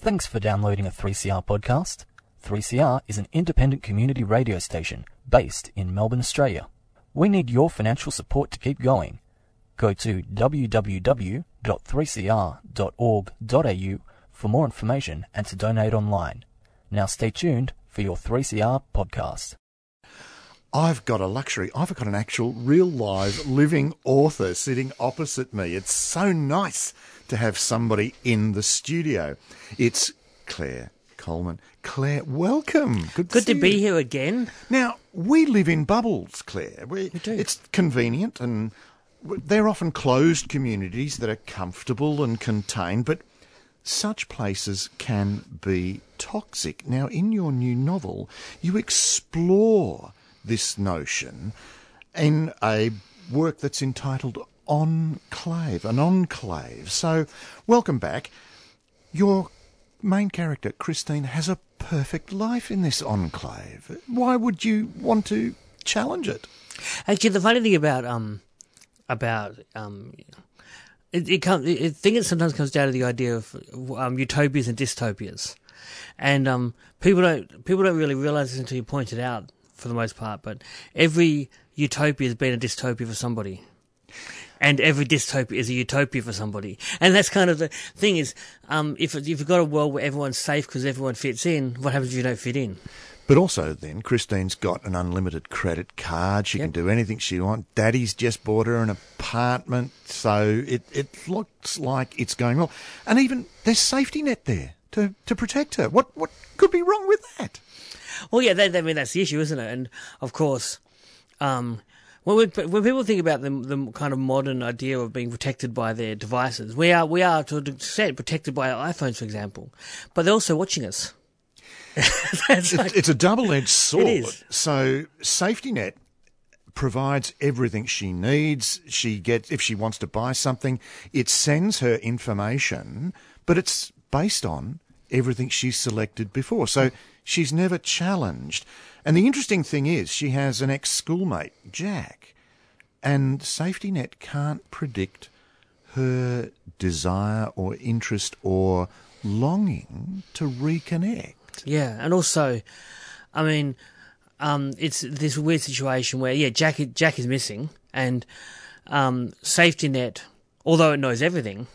Thanks for downloading a 3CR podcast. 3CR is an independent community radio station based in Melbourne, Australia. We need your financial support to keep going. Go to www.3cr.org.au for more information and to donate online. Now stay tuned for your 3CR podcast. I've got a luxury. I've got an actual, real, live, living author sitting opposite me. It's so nice to have somebody in the studio. It's Claire Coleman. Claire, welcome. Good, Good to see be you. here again. Now, we live in bubbles, Claire. We, do. It's convenient and they're often closed communities that are comfortable and contained, but such places can be toxic. Now, in your new novel, you explore this notion in a work that's entitled Enclave, an enclave. So, welcome back. Your main character, Christine, has a perfect life in this enclave. Why would you want to challenge it? Actually, the funny thing about um about um it, it comes. I think it sometimes comes down to the idea of um, utopias and dystopias, and um people don't people don't really realize this until you point it out for the most part. But every utopia has been a dystopia for somebody. And every dystopia is a utopia for somebody, and that's kind of the thing. Is um, if if you've got a world where everyone's safe because everyone fits in, what happens if you don't fit in? But also, then, Christine's got an unlimited credit card. She can do anything she wants. Daddy's just bought her an apartment, so it, it looks like it's going well. And even there's safety net there to, to protect her. What what could be wrong with that? Well, yeah, that, I mean that's the issue, isn't it? And of course, um, when we, when people think about the the kind of modern idea of being protected by their devices, we are we are to an extent protected by our iPhones, for example, but they're also watching us. That's like- It's a double edged sword. So safety net provides everything she needs. She gets if she wants to buy something, it sends her information, but it's based on everything she's selected before. So she's never challenged. And the interesting thing is she has an ex schoolmate, Jack, and safety net can't predict her desire or interest or longing to reconnect. Yeah, and also, I mean, um, it's this weird situation where yeah, Jack Jack is missing, and um, safety net, although it knows everything,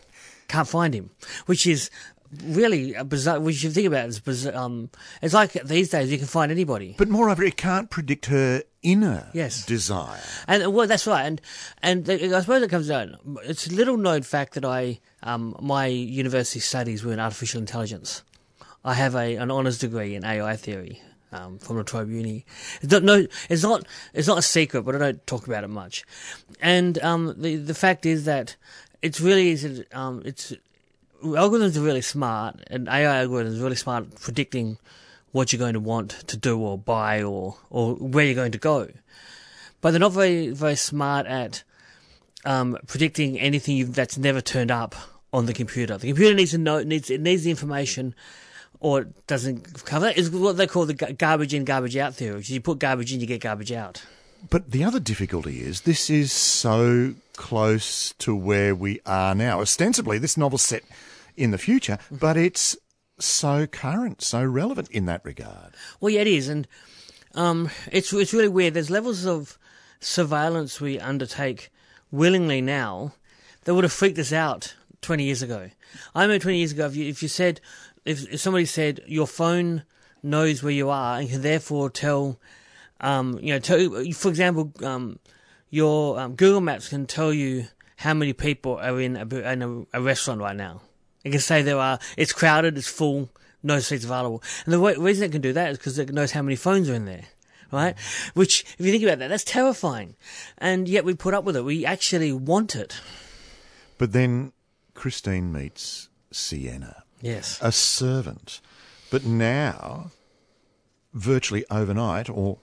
can't find him, which is really a bizarre. We should think about it as bizarre. Um, it's like these days you can find anybody. But moreover, it can't predict her inner Yes. desire. And well, that's right. And and I suppose it comes down. It's a little known fact that I um, my university studies were in artificial intelligence. I have a an honours degree in AI theory um, from La Trobe Uni. It's not, no, it's not it's not a secret, but I don't talk about it much. And um, the the fact is that it's really is um, it's algorithms are really smart, and AI algorithms are really smart at predicting what you're going to want to do or buy or or where you're going to go but they're not very very smart at um, predicting anything that's never turned up on the computer. The computer needs to know it needs it needs the information, or it doesn't cover it. Is what they call the garbage in, garbage out theory. which You put garbage in, you get garbage out. But the other difficulty is this is so close to where we are now. Ostensibly, this novel set in the future, but it's so current, so relevant in that regard. Well, yeah, it is, and um, it's it's really weird. There's levels of surveillance we undertake willingly now that would have freaked us out 20 years ago. I remember 20 years ago, if you, if you said, if, if somebody said your phone knows where you are and can therefore tell, um, you know, tell, for example, um, your um, Google Maps can tell you how many people are in a, in a, a restaurant right now. It can say there are, it's crowded, it's full, no seats available. And the way, reason it can do that is because it knows how many phones are in there, right? Which, if you think about that, that's terrifying. And yet we put up with it. We actually want it. But then Christine meets Sienna, Yes. a servant. But now, virtually overnight, or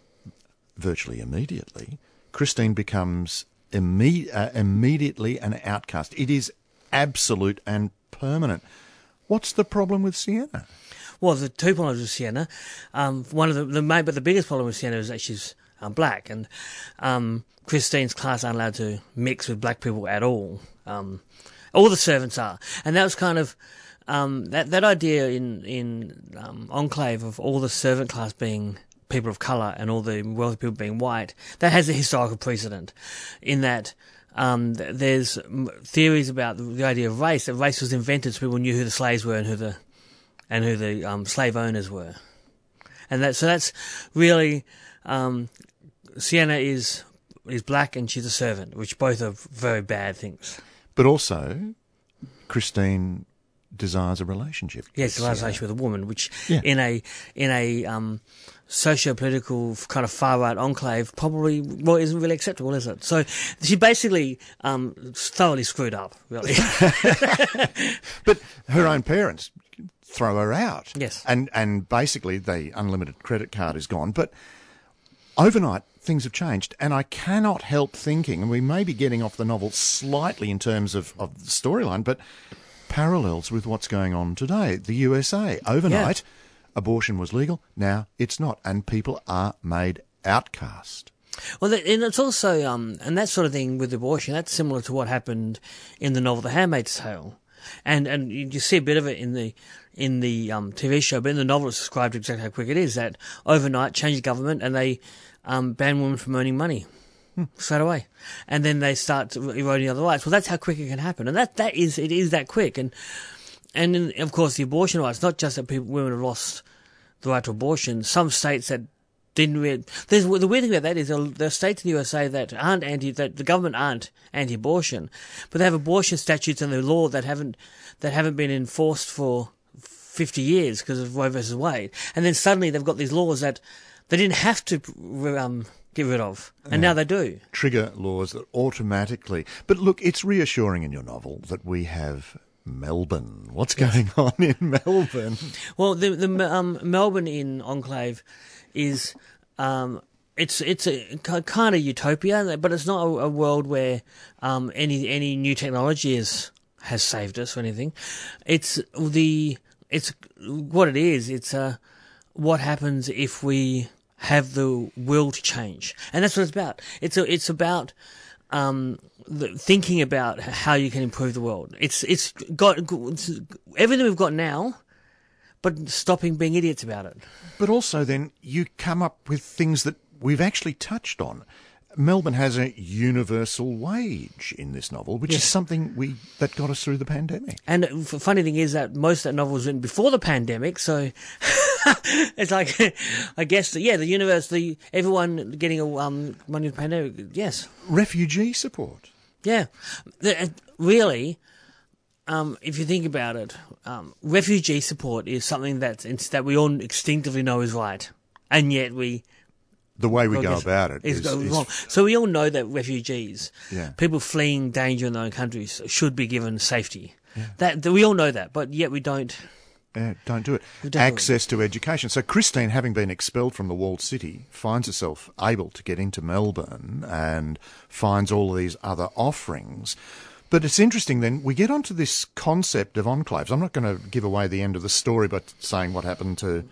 virtually immediately, Christine becomes imme- uh, immediately an outcast. It is absolute and permanent. What's the problem with Sienna? Well, the two problems with Sienna, um, one of the, the main, but the biggest problem with Sienna is that she's um, black, and um, Christine's class aren't allowed to mix with black people at all. Um, all the servants are, and that was kind of um, that that idea in in um, Enclave of all the servant class being people of color and all the wealthy people being white, that has a historical precedent, in that. Um, there's theories about the, idea of race. That race was invented so people knew who the slaves were and who the and who the um, slave owners were, and that so that's really um, Sienna is is black and she's a servant, which both are very bad things. But also, Christine desires a relationship. Yes, with a relationship with a woman, which Yeah. in a in a um, socio-political kind of far right enclave probably well isn't really acceptable, is it? So she basically um, thoroughly screwed up, really. But her own parents throw her out. Yes. And and basically the unlimited credit card is gone. But overnight things have changed and I cannot help thinking, and we may be getting off the novel slightly in terms of, of the storyline, but parallels with what's going on today. The USA. Overnight, abortion was legal, now it's not, and people are made outcast. Well, and it's also, um, and that sort of thing with abortion, that's similar to what happened in the novel The Handmaid's Tale. And, and you you see a bit of it in the, in the, um, TV show, but in the novel it's described exactly how quick it is that overnight change the government and they, um, ban women from earning money. Straight away. And then they start eroding other rights. Well, that's how quick it can happen. And that, that is, it is that quick. And, and in, of course the abortion rights, not just that people, women have lost the right to abortion, some states that didn't really. There's, the weird thing about that is there are states in the USA that aren't anti, that the government aren't anti-abortion, but they have abortion statutes in the law that haven't that haven't been enforced for 50 years because of Roe versus Wade, and then suddenly they've got these laws that they didn't have to um, get rid of, and now they do. trigger laws that automatically. But look, it's reassuring in your novel that we have Melbourne. What's going on in Melbourne? Well, the the um, Melbourne in Enclave is um, it's it's a kind of utopia, but it's not a, a world where um, any any new technology is has saved us or anything. It's the it's what it is. It's uh, what happens if we have the will to change, and that's what it's about. It's a, it's about um, the, thinking about how you can improve the world. It's it's got it's, everything we've got now, but stopping being idiots about it. But also, then you come up with things that we've actually touched on. Melbourne has a universal wage in this novel, which is something we that got us through the pandemic. And the funny thing is that most of that novel was written before the pandemic, so it's like I guess yeah, the universe, the everyone getting a um money pandemic. Yes, Refugee support. Yeah, The- uh, really. Um, if you think about it, um, refugee support is something that that we all instinctively know is right, and yet we The way we go about it is is, wrong. So we all know that refugees, Yeah. people fleeing danger in their own countries, should be given safety. That, that we all know that, but yet we don't. Yeah, don't do it. Definitely. Access to education. So Christine, having been expelled from the walled city, finds herself able to get into Melbourne and finds all of these other offerings. But it's interesting then, we get onto this concept of enclaves. I'm not going to give away the end of the story by saying what happened to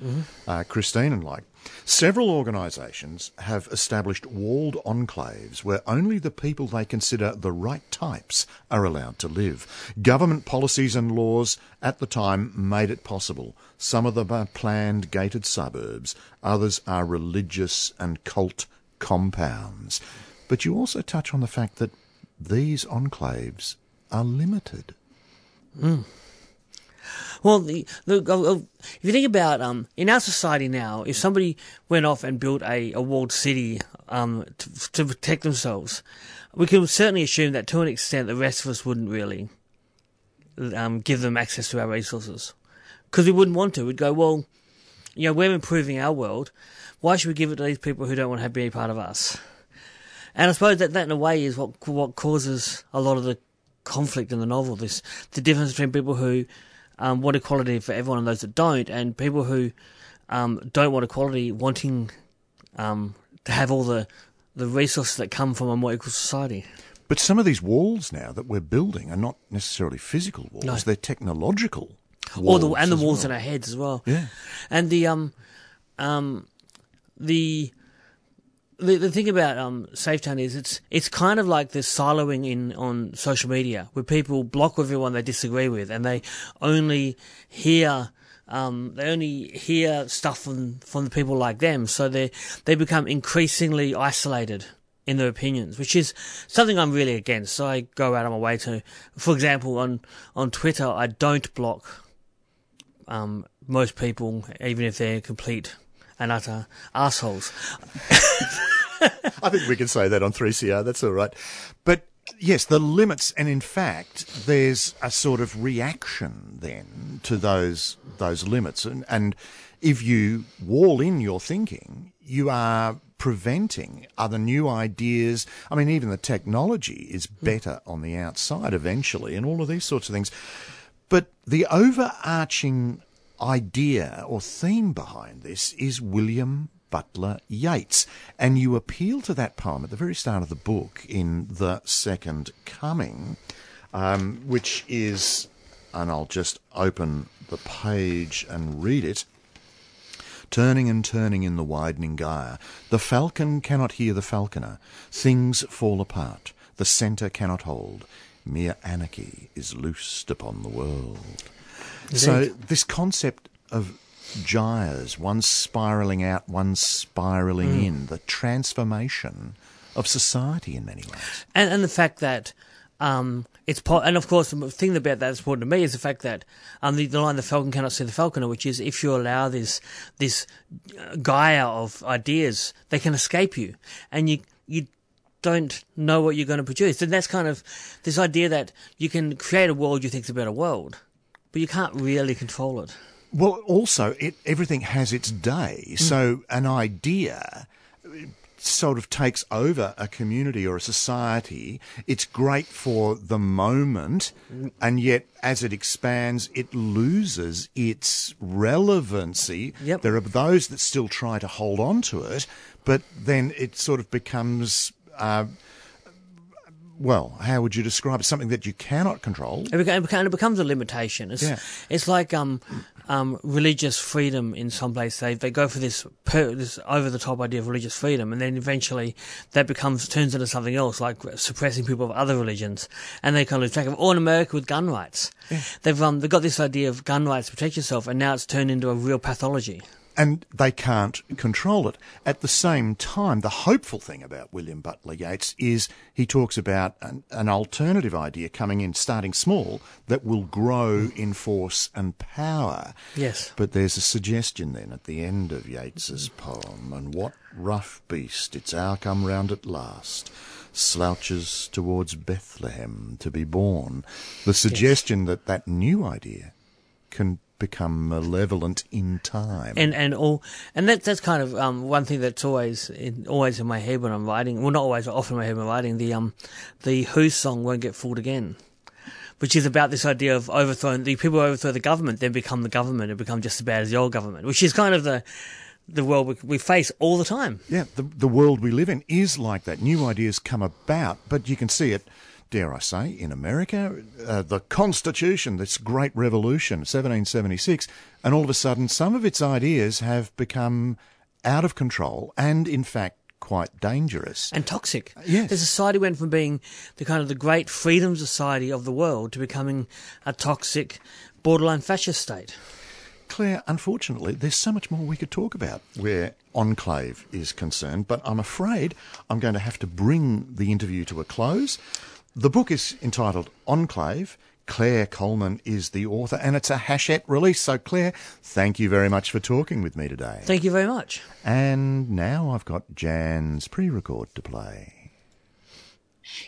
uh, Christine and like. Several organisations have established walled enclaves where only the people they consider the right types are allowed to live. Government policies and laws at the time made it possible. Some of them are planned gated suburbs, others are religious and cult compounds. But you also touch on the fact that these enclaves are limited. Hmm. Well, the, the, uh, uh, if you think about um, in our society now, if somebody went off and built a, a walled city um, to, to protect themselves, we can certainly assume that to an extent the rest of us wouldn't really um, give them access to our resources because we wouldn't want to. We'd go, well, you know, we're improving our world. Why should we give it to these people who don't want to be a part of us? And I suppose that that in a way is what what causes a lot of the conflict in the novel. This the difference between people who um, want equality for everyone and those that don't, and people who um, don't want equality, wanting um, to have all the the resources that come from a more equal society. But some of these walls now that we're building are not necessarily physical walls, No. they're technological. Or Walls the and the walls well. in our heads as well. Yeah. And the um um the the, the thing about um, SafeTown is it's it's kind of like the siloing in on social media where people block everyone they disagree with and they only hear um, they only hear stuff from from the people like them, so they they become increasingly isolated in their opinions, which is something I'm really against. So I go out of my way to, for example, on on Twitter, I don't block um, most people, even if they're complete and utter assholes. I think we can say that on 3CR. That's all right. But yes, the limits, and in fact, there's a sort of reaction then to those those limits, and, and if you wall in your thinking, you are preventing other new ideas. I mean, even the technology is hmm. better on the outside eventually, and all of these sorts of things. But the overarching idea or theme behind this is William Butler Yeats. And you appeal to that poem at the very start of the book in The Second Coming, um, which is, and I'll just open the page and read it. Turning and turning in the widening gyre, the falcon cannot hear the falconer. Things fall apart. The centre cannot hold. Mere anarchy is loosed upon the world. Indeed. So this concept of gyres, one spiraling out, one spiraling in, the transformation of society in many ways. and and the fact that um, it's po- and of course the thing about that's important to me is the fact that um, the, the line the falcon cannot see the falconer, which is if you allow this this uh, gyre of ideas, they can escape you, and you you don't know what you're going to produce. And that's kind of this idea that you can create a world you think is a better world, but you can't really control it. Well, also, it, everything has its day. So an idea sort of takes over a community or a society. It's great for the moment, and yet as it expands, it loses its relevancy. Yep. There are those that still try to hold on to it, but then it sort of becomes. Uh, well, how would you describe it? Something that you cannot control. It beca- it becomes a limitation. It's Yeah. it's like um um religious freedom in some place. They they go for this per, this over the top idea of religious freedom, and then eventually that becomes turns into something else, like suppressing people of other religions, and they kind of lose track of. Or in America with gun rights, they've um they've got this idea of gun rights to protect yourself, and now it's turned into a real pathology. And they can't control it. At the same time, the hopeful thing about William Butler Yeats is he talks about an, an alternative idea coming in, starting small, that will grow in force and power. Yes. But there's a suggestion then at the end of Yeats's poem, and what rough beast, its hour come round at last, slouches towards Bethlehem to be born. The suggestion that that new idea can become malevolent in time. and and all and that that's kind of um one thing that's always in, always in my head when I'm writing. Well, not always, often in my head when I'm writing. The um the Who song won't get fooled again, which is about this idea of overthrowing the people who overthrow the government, then become the government and become just as bad as the old government, which is kind of the the world we, we face all the time. Yeah, the, the world we live in is like that. New ideas come about, but you can see it, dare I say, in America, uh, the Constitution, this great revolution, 1776, and all of a sudden some of its ideas have become out of control and, in fact, quite dangerous. and toxic. Yes. The society went from being the kind of the great freedom society of the world to becoming a toxic, borderline fascist state. Claire, unfortunately, there's so much more we could talk about where Enclave is concerned, but I'm afraid I'm going to have to bring the interview to a close. The book is entitled Enclave. Claire Coleman is the author, and it's a Hachette release. So, Claire, thank you very much for talking with me today. Thank you very much. and now I've got Jan's pre record to play.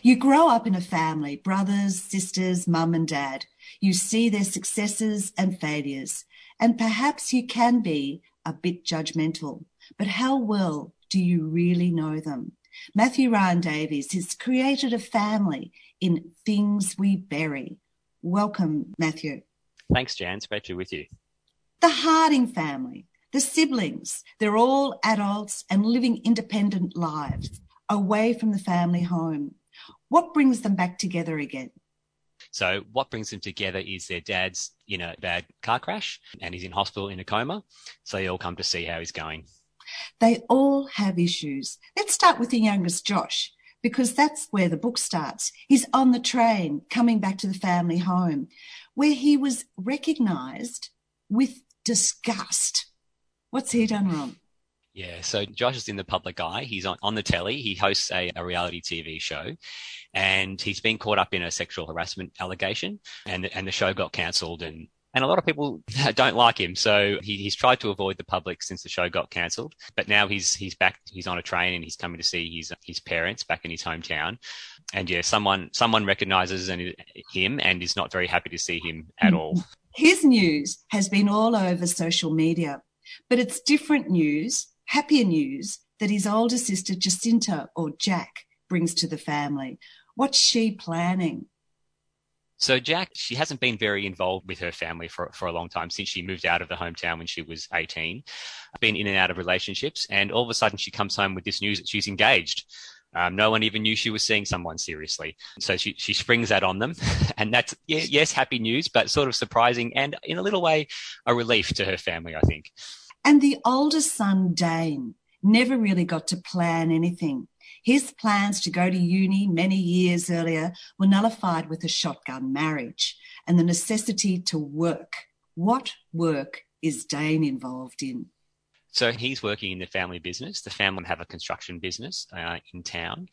You grow up in a family, brothers, sisters, mum and dad. You see their successes and failures, and perhaps you can be a bit judgmental. But how well do you really know them? Matthew Ryan Davies has created a family in Things We Bury. Welcome, Matthew. Thanks, Jan. It's great to be with you. The Harding family, the siblings, they're all adults and living independent lives away from the family home. What brings them back together again? So, what brings them together is their dad's in a bad car crash and he's in hospital in a coma. So, they all come to see how he's going. They all have issues. Let's start with the youngest, Josh, because that's where the book starts. He's on the train coming back to the family home, where he was recognized with disgust. What's he done wrong? Yeah, so Josh is in the public eye. He's on, on the telly. He hosts a, a reality TV show and he's been caught up in a sexual harassment allegation and, and the show got cancelled and and a lot of people don't like him. So he, he's tried to avoid the public since the show got cancelled. But now he's he's back. He's on a train and he's coming to see his his parents back in his hometown. And yeah, someone someone recognises him and is not very happy to see him at all. His news has been all over social media, but it's different news happier news that his older sister Jacinta or Jack brings to the family. What's she planning? So Jack, she hasn't been very involved with her family for, for a long time since she moved out of the hometown when she was 18, been in and out of relationships. And all of a sudden she comes home with this news that she's engaged. Um, no one even knew she was seeing someone seriously. So she, she springs that on them. And that's, yes, happy news, but sort of surprising and in a little way, a relief to her family, I think. And the oldest son, Dane, never really got to plan anything. His plans to go to uni many years earlier were nullified with a shotgun marriage and the necessity to work. What work is Dane involved in? So he's working in the family business. The family have a construction business uh, in town,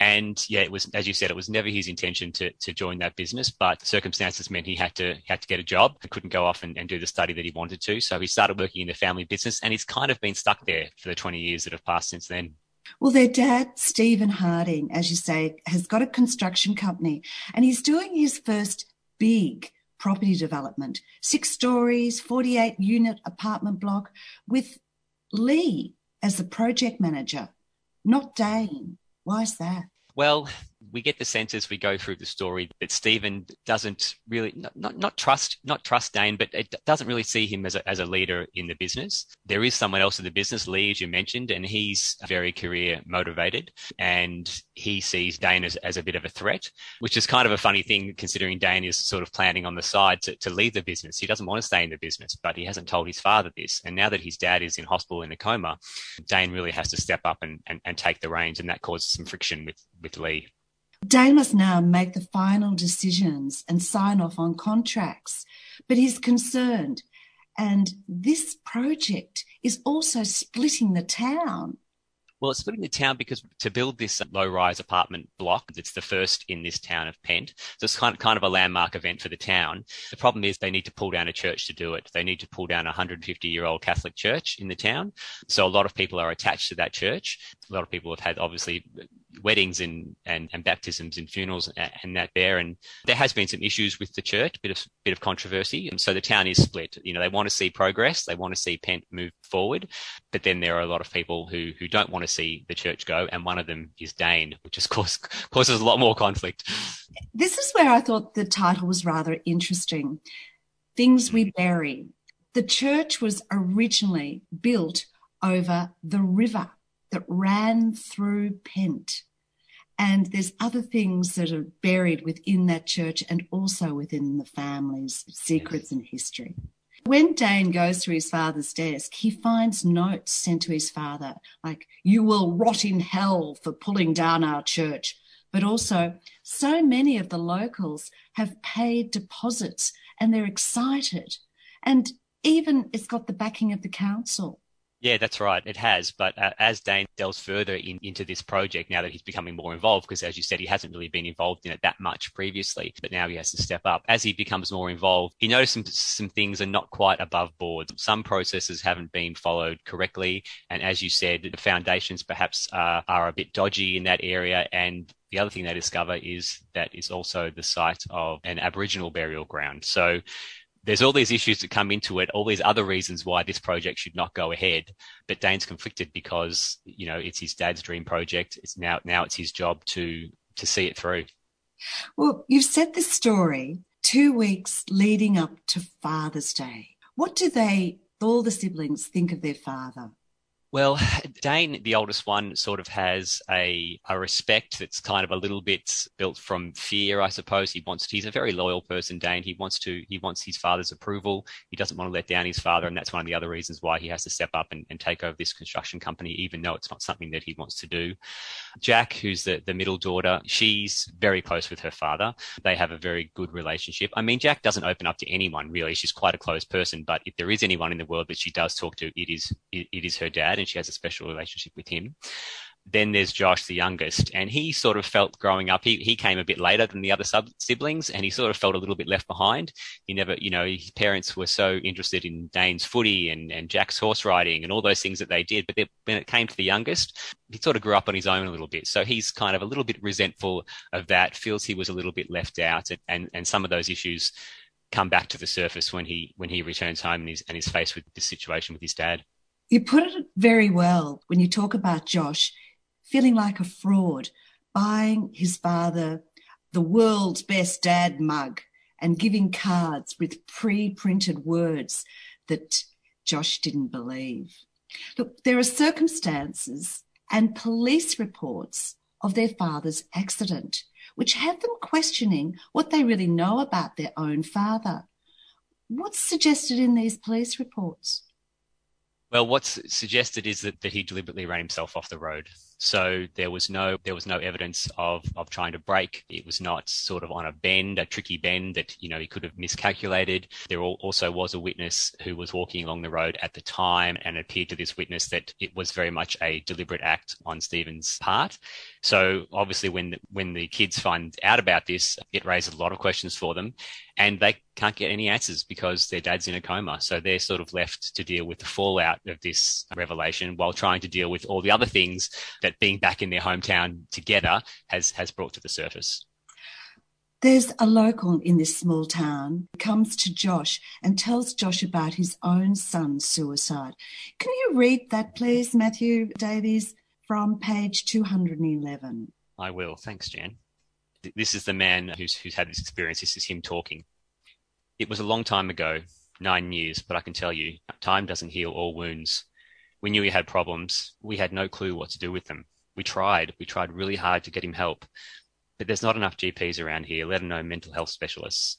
and yeah, it was as you said, it was never his intention to to join that business, but circumstances meant he had to had to get a job. He couldn't go off and, and do the study that he wanted to, so he started working in the family business, and he's kind of been stuck there for the twenty years that have passed since then. Well, their dad, Stephen Harding, as you say, has got a construction company, and he's doing his first big property development, six stories, 48 unit apartment block with Lee as the project manager, not Dane. Why is that? Well, we get the sense as we go through the story that Stephen doesn't really not, not, not trust not trust Dane, but it doesn't really see him as a, as a leader in the business. There is someone else in the business, Lee, as you mentioned, and he's very career motivated, and he sees Dane as, as a bit of a threat, which is kind of a funny thing considering Dane is sort of planning on the side to, to leave the business. He doesn't want to stay in the business, but he hasn't told his father this. And now that his dad is in hospital in a coma, Dane really has to step up and, and, and take the reins, and that causes some friction with, with Lee. Dane must now make the final decisions and sign off on contracts, but he's concerned. And this project is also splitting the town. Well, it's splitting the town because to build this low-rise apartment block, it's the first in this town of Pent. So it's kind of, kind of a landmark event for the town. The problem is they need to pull down a church to do it. They need to pull down a 150-year-old Catholic church in the town. So a lot of people are attached to that church. A lot of people have had obviously weddings and, and, and baptisms and funerals and, and, that there. And there has been some issues with the church, bit of bit of controversy. And so the town is split. You know, they want to see progress, they want to see Pent move forward, but then there are a lot of people who who don't want to see the church go, and one of them is Dane, which just cause, causes a lot more conflict. This is where I thought the title was rather interesting. Things we hmm. bury. The church was originally built over the river that ran through Pent. And there's other things that are buried within that church and also within the family's secrets and history. When Dane goes through his father's desk, he finds notes sent to his father, like, You will rot in hell for pulling down our church. But also, so many of the locals have paid deposits and they're excited. And even it's got the backing of the council. Yeah, that's right. It has. But uh, as Dane delves further in, into this project, now that he's becoming more involved, because as you said, he hasn't really been involved in it that much previously, but now he has to step up. As he becomes more involved, he notices some, some things are not quite above board. Some processes haven't been followed correctly. And as you said, the foundations perhaps are, are a bit dodgy in that area. And the other thing they discover is that is also the site of an Aboriginal burial ground. So there's all these issues that come into it, all these other reasons why this project should not go ahead. But Dane's conflicted because, you know, it's his dad's dream project. It's now, now it's his job to, to see it through. Well, you've set this story two weeks leading up to Father's Day. What do they, all the siblings, think of their father? Well, Dane, the oldest one, sort of has a, a respect that's kind of a little bit built from fear, I suppose. He wants to, he's a very loyal person, Dane. He wants to, he wants his father's approval. He doesn't want to let down his father. And that's one of the other reasons why he has to step up and, and take over this construction company, even though it's not something that he wants to do. Jack, who's the, the middle daughter, she's very close with her father. They have a very good relationship. I mean, Jack doesn't open up to anyone really. She's quite a close person, but if there is anyone in the world that she does talk to, it is, it, it is her dad and she has a special relationship with him. Then there's Josh, the youngest, and he sort of felt growing up. He he came a bit later than the other sub- siblings, and he sort of felt a little bit left behind. He never, you know, his parents were so interested in Dane's footy and and Jack's horse riding and all those things that they did. But when it came to the youngest, he sort of grew up on his own a little bit. So he's kind of a little bit resentful of that. Feels he was a little bit left out, and and, and some of those issues come back to the surface when he when he returns home and he's and is faced with this situation with his dad. You put it very well when you talk about Josh feeling like a fraud, buying his father the world's best dad mug and giving cards with pre printed words that Josh didn't believe. Look, there are circumstances and police reports of their father's accident, which have them questioning what they really know about their own father. What's suggested in these police reports? Well, what's suggested is that, that he deliberately ran himself off the road. So there was no there was no evidence of of trying to brake. It was not sort of on a bend, a tricky bend that you know he could have miscalculated. There also was a witness who was walking along the road at the time, and appeared to this witness that it was very much a deliberate act on Stephen's part. So obviously, when the, when the kids find out about this, it raises a lot of questions for them, and they can't get any answers because their dad's in a coma. So they're sort of left to deal with the fallout of this revelation while trying to deal with all the other things that being back in their hometown together has has brought to the surface. There's a local in this small town comes to Josh and tells Josh about his own son's suicide. Can you read that, please, Matthew Davies, from page 211? I will. Thanks, Jan. This is the man who's who's had this experience. This is him talking. It was a long time ago, nine years, but I can tell you, time doesn't heal all wounds. We knew he had problems. We had no clue what to do with them. We tried. We tried really hard to get him help. But there's not enough GPs around here, let alone mental health specialists.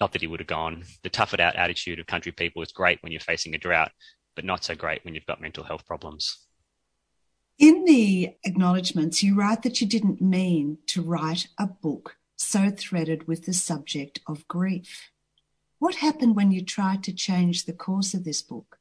Not that he would have gone. The tough it out attitude of country people is great when you're facing a drought, but not so great when you've got mental health problems. In the acknowledgements, you write that you didn't mean to write a book so threaded with the subject of grief. What happened when you tried to change the course of this book?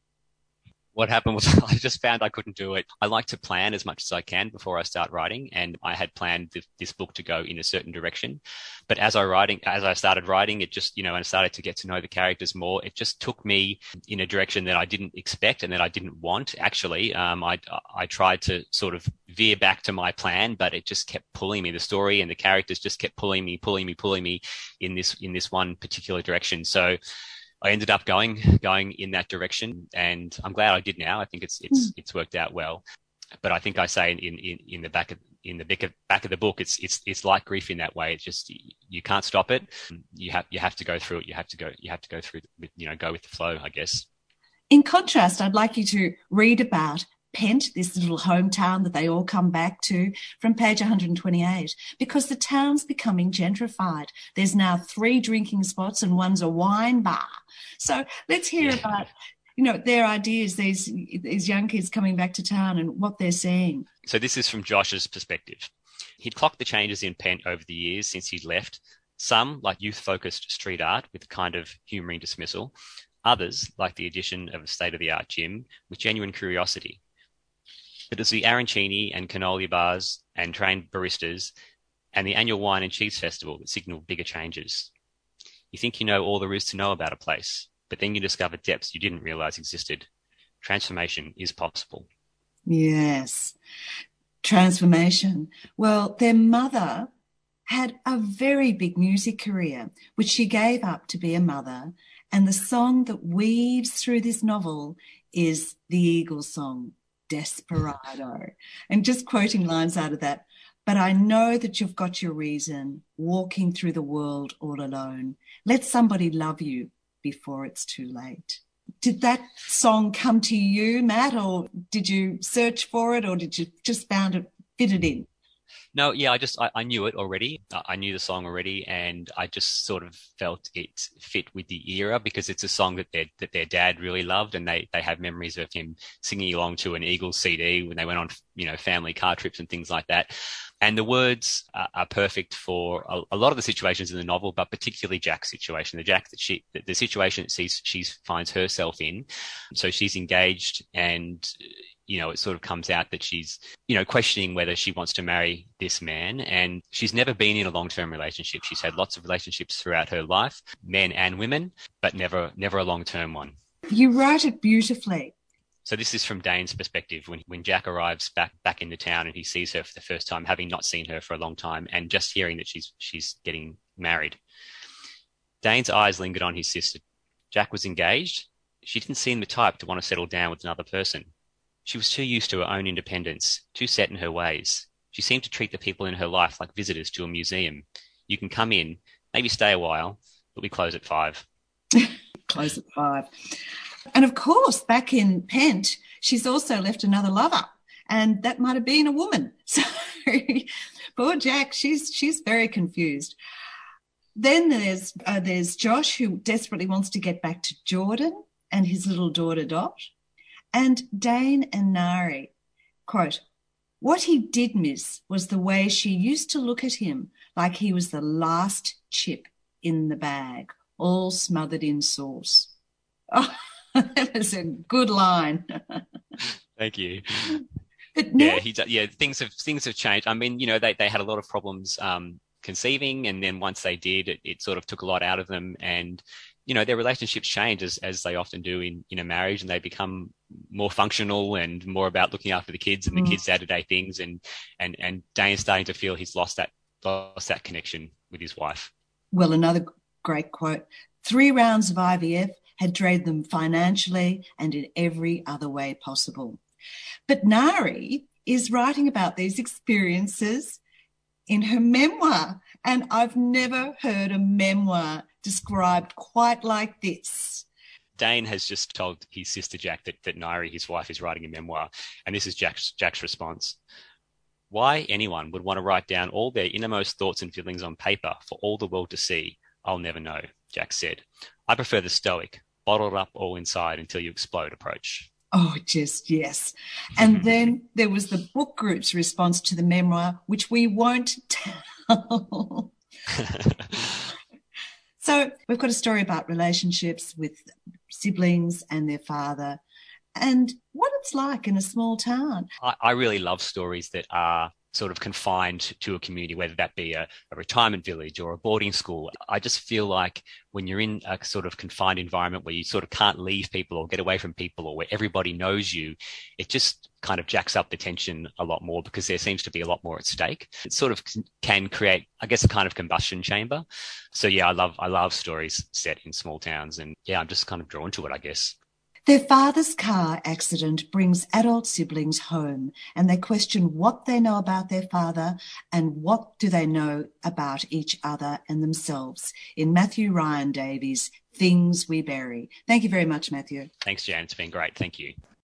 What happened was I just found I couldn't do it. I like to plan as much as I can before I start writing, and I had planned th- this book to go in a certain direction. But as I writing, as I started writing, it just you know, and I started to get to know the characters more. It just took me in a direction that I didn't expect and that I didn't want. Actually, um, I I tried to sort of veer back to my plan, but it just kept pulling me. The story and the characters just kept pulling me, pulling me, pulling me in this in this one particular direction. So I ended up going going in that direction, and I'm glad I did. Now I think it's it's mm. it's worked out well. But I think I say in in, in the back of in the back of, back of the book, it's it's it's like grief in that way. It's just you can't stop it. You have you have to go through it. You have to go you have to go through you know go with the flow. I guess. In contrast, I'd like you to read about Pent, this little hometown that they all come back to, from page 128, because the town's becoming gentrified. There's now three drinking spots and one's a wine bar. So let's hear yeah. about you know their ideas these these young kids coming back to town and what they're seeing so this is from josh's perspective he'd clocked the changes in pent over the years since he'd left some like youth focused street art with a kind of humouring dismissal others like the addition of a state of the art gym with genuine curiosity but it's the arancini and cannoli bars and trained baristas and the annual wine and cheese festival that signal bigger changes. You think you know all there is to know about a place, but then you discover depths you didn't realize existed. Transformation is possible. Yes. Transformation. Well, their mother had a very big music career, which she gave up to be a mother. And the song that weaves through this novel is the Eagles song, desperado. And just quoting lines out of that. But I know that you've got your reason walking through the world all alone. Let somebody love you before it's too late. did that song come to you, Matt, or did you search for it, or did you just found it fitted in? No, yeah, I just I, I, knew it already. I knew the song already, and I just sort of felt it fit with the era because it's a song that their that their dad really loved, and they they have memories of him singing along to an Eagles CD when they went on you know family car trips and things like that. And the words are, are perfect for a, a, lot of the situations in the novel, but particularly Jack's situation, the Jack that she the, the situation that she she finds herself in. So she's engaged and you know, it sort of comes out that she's, you know, questioning whether she wants to marry this man. And she's never been in a long term relationship. She's had lots of relationships throughout her life, men and women, but never, never a long term one. You write it beautifully. So this is from Dane's perspective when, when Jack arrives back back into town and he sees her for the first time, having not seen her for a long time, and just hearing that she's she's getting married. Dane's eyes lingered on his sister. Jack was engaged. She didn't seem the type to want to settle down with another person. She was too used to her own independence, too set in her ways. She seemed to treat the people in her life like visitors to a museum. You can come in, maybe stay a while, but we close at five. close at five. And of course, back in Pent, she's also left another lover, and that might have been a woman. So poor Jack, she's she's very confused. Then there's uh, there's Josh who desperately wants to get back to Jordan and his little daughter Dot. And Dane and Nari, quote, what he did miss was the way she used to look at him like he was the last chip in the bag, all smothered in sauce. Oh, that was a good line. Thank you. But yeah, he yeah things have things have changed. I mean, you know, they they had a lot of problems um, conceiving, and then once they did, it, it sort of took a lot out of them, and you know their relationships change as, as they often do in, in a marriage and they become more functional and more about looking after the kids and the mm. kids day-to-day things and and and Dane's starting to feel he's lost that lost that connection with his wife. Well, another great quote. Three rounds of IVF had drained them financially and in every other way possible. But Nari is writing about these experiences in her memoir. And I've never heard a memoir described quite like this. Dane has just told his sister Jack that, that Nari, his wife, is writing a memoir. And this is Jack's, Jack's response. Why anyone would want to write down all their innermost thoughts and feelings on paper for all the world to see, I'll never know, Jack said. I prefer the stoic, bottled up all inside until you explode approach. Oh, just yes. And then there was the book group's response to the memoir, which we won't tell. So we've got a story about relationships with siblings and their father and what it's like in a small town. I, I really love stories that are sort of confined to a community, whether that be a, a, retirement village or a boarding school. I just feel like when you're in a sort of confined environment where you sort of can't leave people or get away from people or where everybody knows you, it just kind of jacks up the tension a lot more because there seems to be a lot more at stake. It sort of can create, I guess, a kind of combustion chamber. So yeah, I love, I love stories set in small towns and yeah, I'm just kind of drawn to it, I guess. Their father's car accident brings adult siblings home and they question what they know about their father and what do they know about each other and themselves in Matthew Ryan Davies' Things We Bury. Thank you very much, Matthew. Thanks, Jan. It's been great. Thank you.